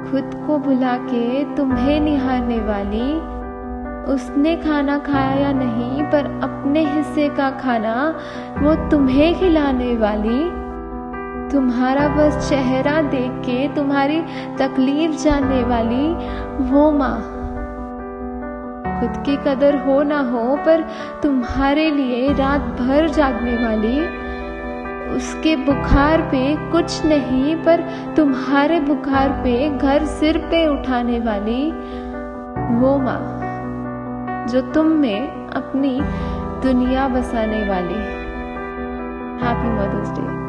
खुद को भुला के तुम्हें निहारने वाली। उसने खाना खाया या नहीं, पर अपने हिस्से का खाना वो तुम्हें खिलाने वाली। तुम्हारा बस चेहरा देख के तुम्हारी तकलीफ़ जानने वाली वो माँ। खुद की कदर हो ना हो, पर तुम्हारे लिए रात भर जागने वाली। उसके बुखार पे कुछ नहीं, पर तुम्हारे बुखार पे घर सिर पे उठाने वाली वो माँ, जो तुम में अपनी दुनिया बसाने वाली। Happy mother's day